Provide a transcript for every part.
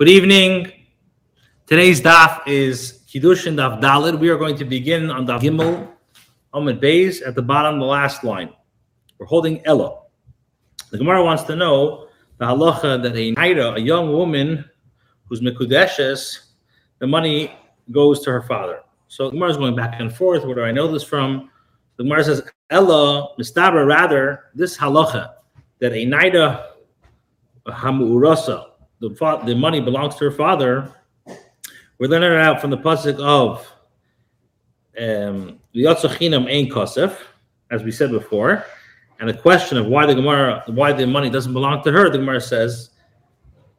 Good evening. Today's daf is Kiddushin daf Dalid. We are going to begin on daf Gimel Amid Beis at the bottom, the last line. We're holding Ella. The Gemara wants to know the halacha that a naira, a young woman who's mekudeshes, the money goes to her father. So the Gemara is going back and forth. Where do I know this from? The Gemara says Ella mistabra rather this halacha that a naira hamu'urasa the, the money belongs to her father, we're learning out from the pasuk of um, Yotzachinam Ein Kosef, as we said before, and the question of why the Gemara, why the money doesn't belong to her, the Gemara says,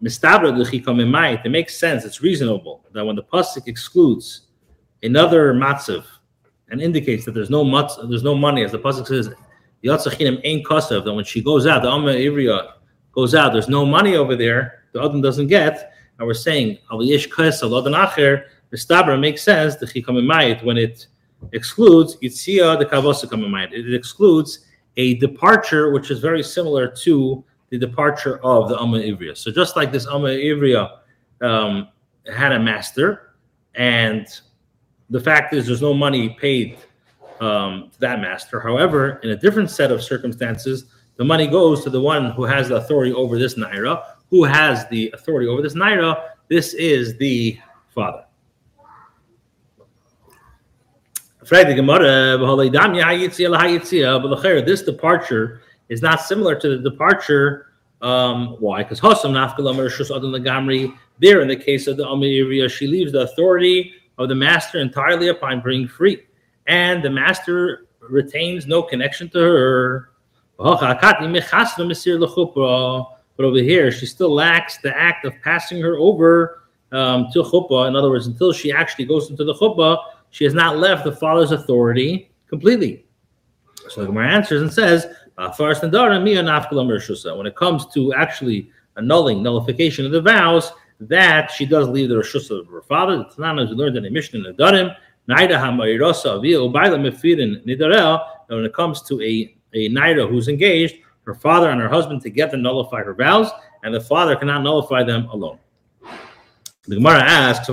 It makes sense, it's reasonable that when the pasuk excludes another matzav and indicates that there's no matz, there's no money, as the pasuk says, Yotzachinam Ein Kosef, that when she goes out, the Amma Ivriya goes out, there's no money over there the Adam doesn't get, and we're saying Aliyesh Khes Aladan Acher, Stabra makes sense, the Chikamayit, when it excludes Yitzia the Kavosa. It excludes a departure which is very similar to the departure of the Amma Ivriya. So just like this Amma Ivriya um, had a master, and the fact is there's no money paid um, to that master. However, in a different set of circumstances, the money goes to the one who has the authority over this naira, who has the authority over this naira? This is the father. This departure is not similar to the departure. Um, why? Because there, in the case of the Amiria, she leaves the authority of the master entirely upon being free, and the master retains no connection to her. But over here, she still lacks the act of passing her over um, to chuppah. In other words, until she actually goes into the chuppah, she has not left the father's authority completely. So the Gemara answers and says, when it comes to actually annulling, nullification of the vows, that she does leave the Rishus of her father. The Tanana, we learned in a Mishnah in the Darim, when it comes to a, a Naira who's engaged, her father and her husband together nullify her vows, and the father cannot nullify them alone. The Gemara asks,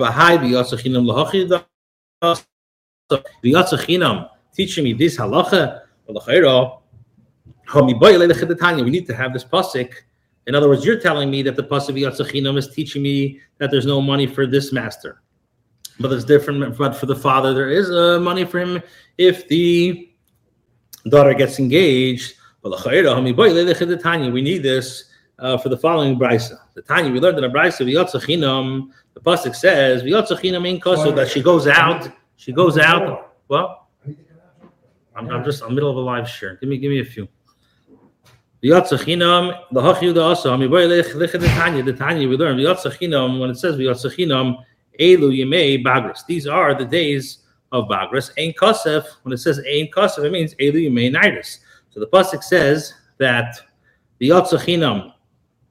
teaching me this halacha, we need to have this pasuk. In other words, you're telling me that the pasuk v'yatzachinam is teaching me that there's no money for this master, but it's different. But for the father, there is uh, money for him if the daughter gets engaged we need this uh, for the following brisa. The Tanya we learned in a brisa v'yotzachinam. The pasuk says v'yotzachinam in koso that she goes out. She goes out. Well, I'm, I'm just in the middle of a live share. Give me give me a few. V'yotzachinam lahachiu also. The Tanya the Tanya we learned v'yotzachinam when it says v'yotzachinam elu yemei bagras. These are the days of bagras. Ein kosef when it says ein kosef it means elu yemei nidus. So the pasuk says that the Yotzachinam.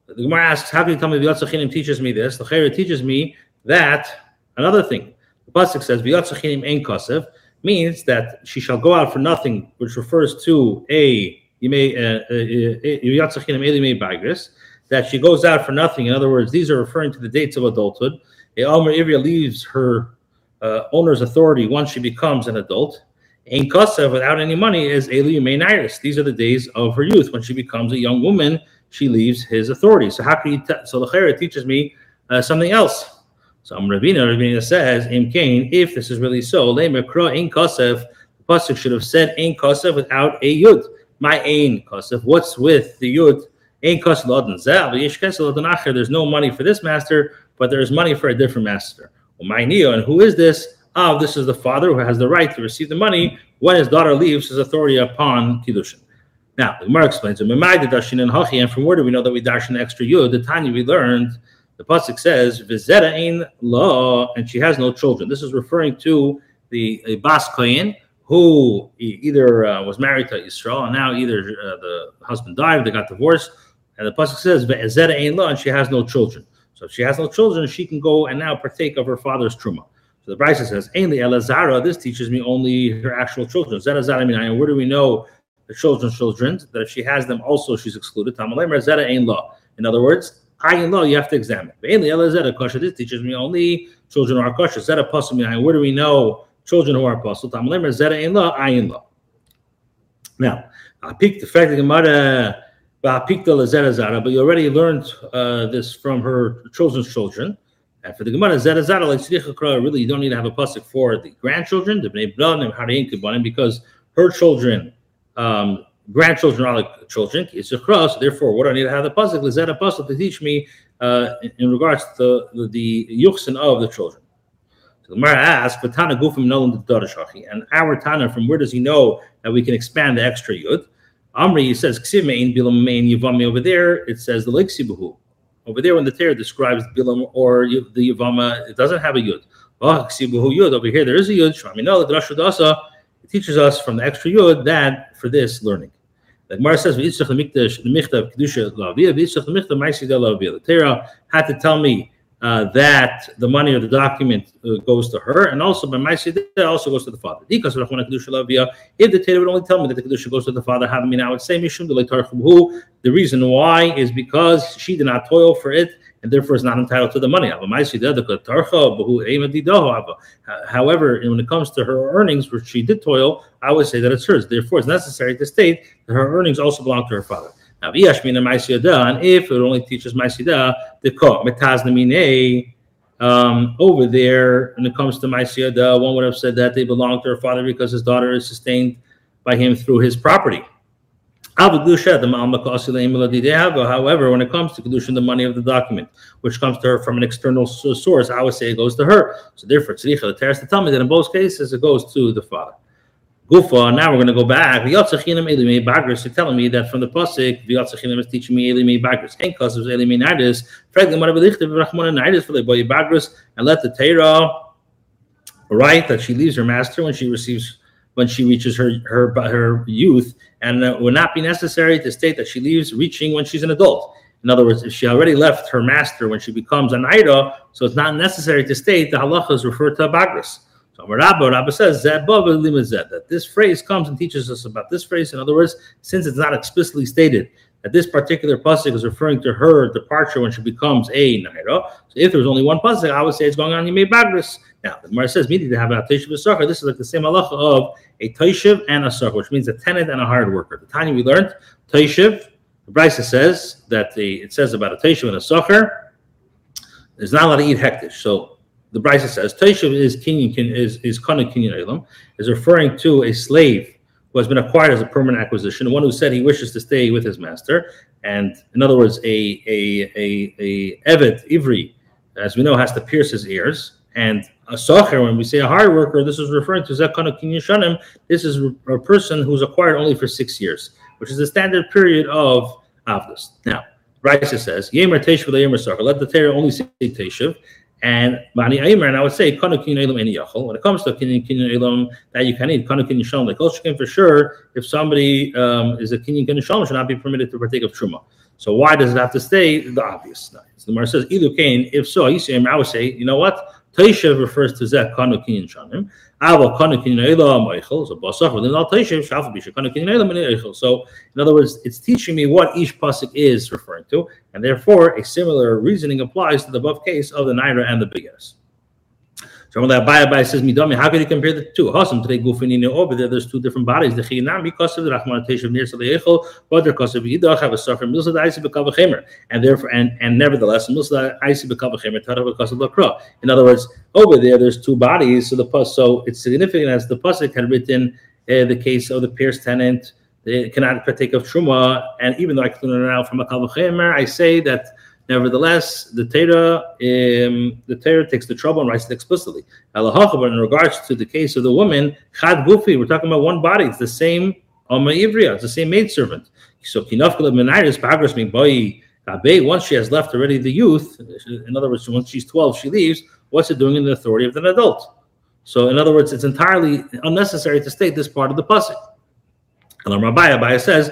The Gemara asks, "How can you tell me the Yotzachinam teaches me this?" The Chayra teaches me that another thing. The pasuk says, "V'yotzachinam ein kasev," means that she shall go out for nothing, which refers to a you may uh, uh, uh, that she goes out for nothing. In other words, these are referring to the dates of adulthood. A Almer leaves her uh, owner's authority once she becomes an adult. Ein Kosev, without any money, is Eli Mainairis. These are the days of her youth. When she becomes a young woman, she leaves his authority. So how can you? Te- so the Chayra teaches me uh, something else. So I'm Ravina. Ravina says, Im Kain, if this is really so, Le'mekra Ein Kosev, the pasuk should have said Ein Kosev without a yud. My Ein Kosev. What's with the yud? Ein Kosev Ladan Zav. There's no money for this master, but there is money for a different master. My Neo, and who is this? Oh, this is the father who has the right to receive the money when his daughter leaves his authority upon Kiddushin. Now, the Gemara explains, and from where do we know that we dash an extra yud? The Tanya we learned, the Pasuk says, Vizera ain law, and she has no children. This is referring to the Bas Kohen, who either uh, was married to Israel, and now either uh, the husband died, they got divorced, and the Pasuk says, Vizera ain law, and she has no children. So if she has no children, she can go and now partake of her father's truma. So the Brisa says, Ainli Elazara, this teaches me only her actual children. Zera mean, where do we know the children's children? That if she has them also, she's excluded. Tamalamer Zera Ain Law. In other words, Ayin law, you have to examine. Ainly Elazara Kosher. This teaches me only children who are kosher. Zeta apostle Where do we know children who are apostle? Tamalemer zeta in law, ayin law. Now, I picked the fact that Gemara but you already learned uh, this from her children's children. And for the Gemara, like really, you don't need to have a pasuk for the grandchildren, the Bnei because her children, um, grandchildren are like children. It's a cross. Therefore, what do I need to have the pasuk? Is that a pasuk to teach me uh, in, regards to the, the, yuchsin of the children? So the Gemara asks, "But Tana gufim nolan the and our Tana from where does he know that we can expand the extra yud? Amri says ksiv mein bilam yivami over there. It says the lake sibuhu. Over there, when the Torah describes Bilam or the Yavama, it doesn't have a Yud. Over here, there is a Yud. It teaches us from the extra Yud that for this learning. Like Mar says, the Torah had to tell me uh, that the money of the document uh, goes to her, and also by my it also goes to the father. If the Torah would only tell me that the kedusha goes to the father, have me now would say mishum the reason why is because she did not toil for it, and therefore is not entitled to the money. However, when it comes to her earnings, which she did toil, I would say that it's hers. Therefore, it's necessary to state that her earnings also belong to her father. Now, and if it only teaches Maisida, the ko metaznemine um, over there, when it comes to Maisida, one would have said that they belong to her father because his daughter is sustained by him through his property. However, when it comes to Kedusha, the money of the document, which comes to her from an external source, I would say it goes to her. So therefore, the Teres to tell me that in both cases it goes to the father. Gufa, now we're going to go back. You're telling me that from the pasuk, v'yatzachinam is teaching me elime bagris. Ain't cause of elime nardis. Fraglim what belichta v'rachmona nardis for the boy bagris, and let the Torah write that she leaves her master when she receives when she reaches her her her youth, and it would not be necessary to state that she leaves reaching when she's an adult. In other words, if she already left her master when she becomes an Ida, so it's not necessary to state the halacha is referred to a bagris. So Rabba, Rabba says that this phrase comes and teaches us about this phrase. In other words, since it's not explicitly stated that this particular pasuk is referring to her departure when she becomes a naira. So if there was only one pasuk, I would say it's going on Yimei Bagris. Now the Gemara says meaning to have a Taishiv Asachar. This is like the same halacha of a Taishiv and a Sachar, which means a tenant and a hired worker. The time we learned Taishiv, the Brisa says that the it says about a Taishiv and a Sachar. There's not allowed to eat hektish. So the Brisa says Taishav is kinyan is is kana kinyan elam is referring to a slave who has been acquired as a permanent acquisition, one who said he wishes to stay with his master, and in other words, a a a a evet ivri, as we know, has to pierce his ears, and a socher, when we say a hard worker, this is referring to zakana kinyan shanim. This is a person who's acquired only for six years, which is the standard period of avdus. Now. Brisa says, Yemer Teshav Yemer Let the Torah only say Teshav, and Bani Aimer, and I would say Kana Kinyan Elam Yachol. When it comes to Kinyan Kinyan Elam that you can eat, Kana Kinyan Shalom, like Olshikin for sure, if somebody um, is a Kinyan Kinyan Shalom, should not be permitted to partake of Truma. So why does it have to stay? The obvious. So the Gemara says, either Cain, if so, I would say, you know what? Taishav refers to Zek Kana Kinyan Shanim. Ava Kana Kinyan Elam Eichel, so Basach, within all Taishav, Shafa Bisha Kana Kinyan Elam Eichel. So in other words, it's teaching me what each pasuk is referring to, and therefore a similar reasoning applies to the above case of the Naira and the Bigas. When that Abai says Midami, how can you compare the two? Hasam today Gufinino over there, there's two different bodies. The Chinam because of the Rahmanatation near Salehel, but there because of Yidach have a suffer Milsa the Isi Bekavachemer. And therefore and and nevertheless, Milsa the Isi Bekavachemer, Tara because of Lakra. In other words, over there there's two bodies. So the pus so it's significant as the Pasuk had written uh, the case of the pierced tenant. They cannot partake of Truma, and even though I can learn out from a Kavachemer, I say that Nevertheless, the Torah um, the Torah takes the trouble and writes it explicitly. But in regards to the case of the woman, Chad Gufi, we're talking about one body. It's the same Amma Ivriya, it's the same maidservant. So once she has left already the youth, in other words, once she's 12, she leaves, what's it doing in the authority of an adult? So, in other words, it's entirely unnecessary to state this part of the pasuk. And Rabbi Abaya says,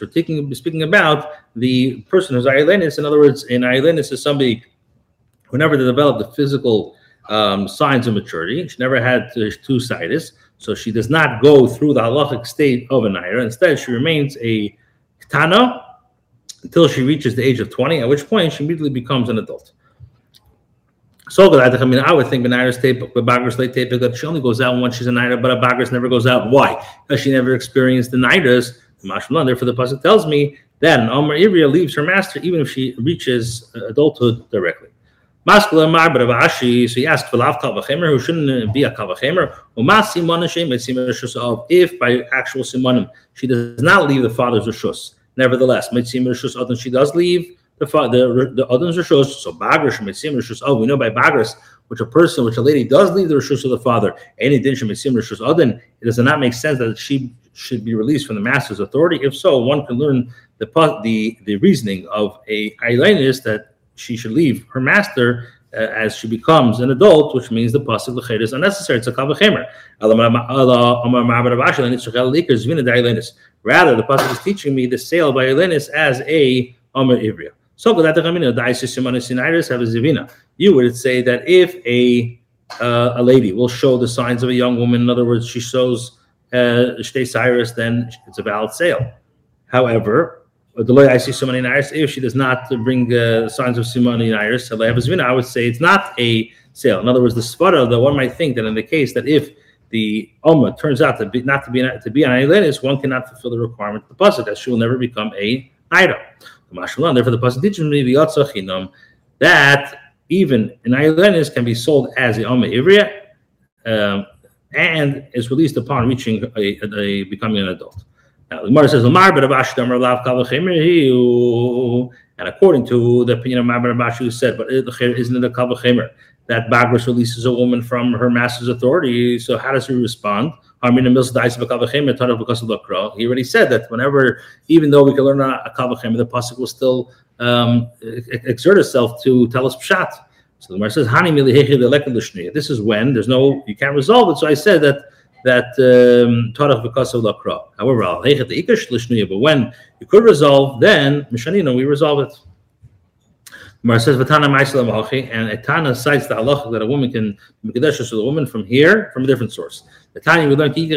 we're taking, speaking about the person who's Ayelenis. In other words, an Ayelenis is somebody who never developed the physical um, signs of maturity. She never had two sides, so she does not go through the halachic state of an Naira. Instead, she remains a Ketana, until she reaches the age of 20, at which point she immediately becomes an adult. So good. I mean, I would think the Benaris tape, but Bagras late tape, that she only goes out once she's a Naira, but a Bagras never goes out. Why? Because she never experienced the Nairas. Therefore, the Pasuk tells me that an Omer Ivria leaves her master even if she reaches uh, adulthood directly. Maskula Ashi, so he asked for Lav Kavachemer, who shouldn't uh, be a Kavachemer, if by actual Simonim she does not leave the father's Rishus. Nevertheless, she does leave the the the Adon's Rishus, so Bagras Mitzim Rishus. Oh, we know by Bagras, which a person, which a lady does leave the Rishus of the father, any din Mitzim Rishus Adon, it does not make sense that she should be released from the master's authority. If so, one can learn the the the reasoning of a Eilinus that she should leave her master uh, as she becomes an adult, which means the pasuk l'cheder is unnecessary. It's a kavachemer. Rather, the pasuk is teaching me the sale by Eilinus as a Omer Ivria. So you would say that if a uh, a lady will show the signs of a young woman, in other words, she shows uh, Cyrus, then it's a valid sale. However, the I see Simoni Iris, if she does not bring uh, signs of Simoni Iris, I would say it's not a sale. In other words, the svara that one might think that in the case that if the Oma turns out to be not to be to be an Eilenis, one cannot fulfill the requirement of the pasuk that she will never become a item. Therefore, the pasuk teaches me that even an Eilenis can be sold as a Oma Ivria um, and is released upon reaching a, a, a becoming an adult. Now, the Gemara says, and according to the opinion of Mabar Abashi, who said, but isn't it a Kavachimer that Bagras releases a woman from her master's authority? So how does he respond? He already said that whenever, even though we can learn a Kavachem, the Pasuk will still um, exert itself to tell us Pshat. So the Gemara says, This is when there's no, you can't resolve it. So I said that that Tarach because of Lakra. However, but when you could resolve, then Mishanino, we resolve it. Mar says Vatana and Etana cites the halacha that a woman can Mekadesh to a woman from here from a different source. The Tanya we learn the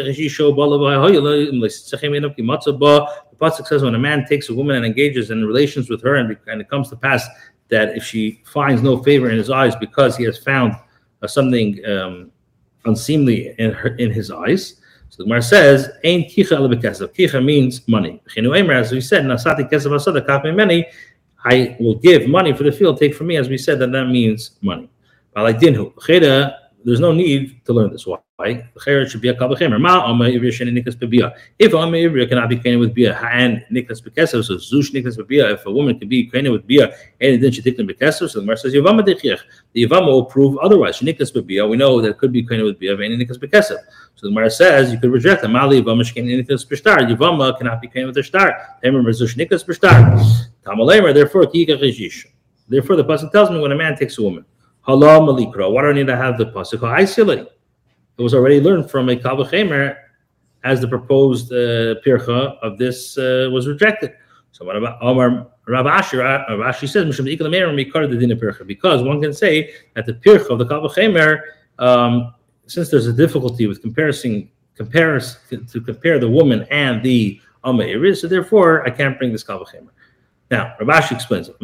Pasuk says when a man takes a woman and engages in relations with her, and, and it comes to pass that if she finds no favor in his eyes because he has found uh, something um, unseemly in her, in his eyes. So the Gemara says, "Ain kicha lebekesef." Kicha means money. As we said, "Nasati kesef asada kaf many." I will give money for the field. Take from me, as we said, that that means money. But like there's no need to learn this. Why? The should be a kavachemer. Ma ama ivriya sheni nikas bebia. If ama ivriya cannot be acquainted with bia and nikas bekesav, so zush bebia. If a woman can be acquainted with bia and then she take them bekesav, so the Gemara says yavama dechiach. The yavama will prove otherwise. She nikas bebia. We know that could be acquainted with bia and nikas bekesav. So the Gemara says you could reject them. Mali yavama shkeni nikas b'shtar. Yavama cannot be acquainted with the shtar. Temer zush nikas b'shtar. Tamalemer. Therefore rejish. Therefore the pasuk tells me when a man takes a woman. Halal malikra. Why do I need to have the pasuk? Isolate it was already learned from a Kalvachemer as the proposed uh, pircha of this uh, was rejected. So what about Omar Rav Ashi? Rav Ashi says because one can say that the pircha of the Kalvachemer, um, since there's a difficulty with comparison to compare the woman and the Amma so therefore I can't bring this Kalvachemer. Now, Rabashi explains. So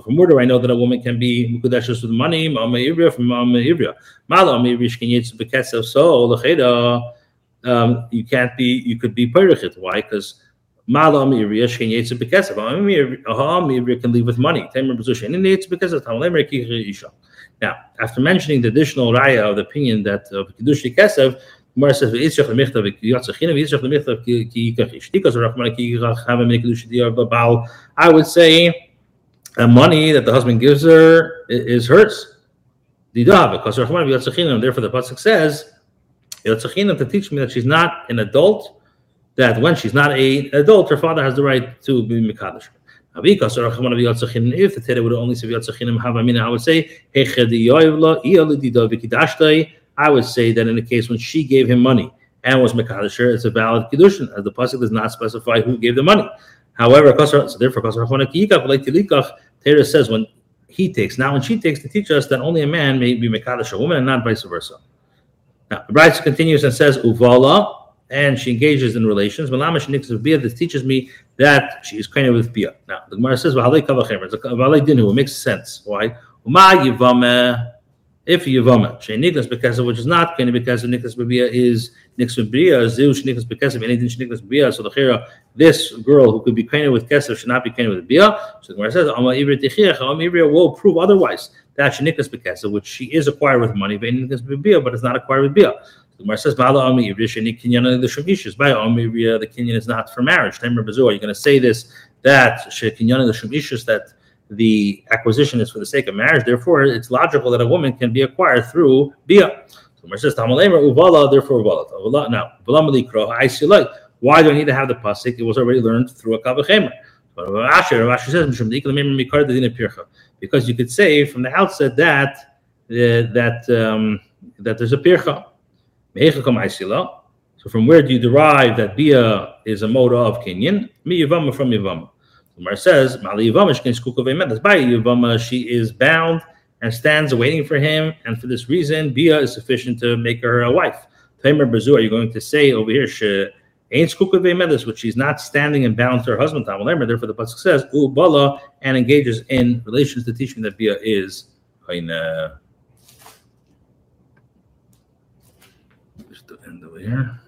from where do I know that a woman can be mukadeshes with money? Mama Ivria from Mama Ivria. Mala beketzav so. Um, you can't be. You could be perichit. Why? Because Mala Ivria can yitz beketzav. Ivria can leave with money. Now, after mentioning the additional raya of the opinion that of I would say, the money that the husband gives her is hers. Because. Therefore, the pasuk says, "Yitzchachina to teach me that she's not an adult. That when she's not a adult, her father has the right to be mekadosh." If the would only say I would say, I would say that in the case when she gave him money and was Mekadisher, it's a valid Kiddushin, as the Pasuk does not specify who gave the money. However, so therefore, Torah says when he takes, now when she takes to teach us that only a man may be Mekadish a woman and not vice versa. Now, the Bride continues and says, Uvala, and she engages in relations. Malama shenikas bia. This teaches me that she is kind with bia. Now the Gemara says v'halei kavachemer. It's dinu. It makes sense. Why? Uma. If yivame shenikas because of which is not because of nikas bia is nikas bia ziu shenikas because of anything shenikas bia. So the chira, this girl who could be kind with kesef should not be kind with bia. So the Gemara says Ama ivri tichiach. Ama ivri will prove otherwise. That shenikas because of which she is acquired with money, but bia, but it's not acquired with bia. The Gemara says, "Bala ami rishani kinyan the shumishis." By ami uh, the kinyan is not for marriage. Tamer bazor. You're going to say this that kinyan the shumishis that the acquisition is for the sake of marriage. Therefore, it's logical that a woman can be acquired through bia. So Gemara says, "Tamalemer uvala." Therefore, uvala. Now. Why do I need to have the pasuk? It was already learned through a kavachemer. But Rashi says, because you could say from the outset that uh, that um, that there's a pircha. So from where do you derive that bia is a moda of Kenyan? Mi from yavama. Mar says, Mali shkin by yavama, she is bound and stands waiting for him, and for this reason, bia is sufficient to make her a wife. Tamer Bazu, are you going to say over here, she ain't skukave which she's not standing and bound to her husband, Therefore, the pasuk says, ubala, and engages in relations to teach me that bia is kaina. Just the end over here.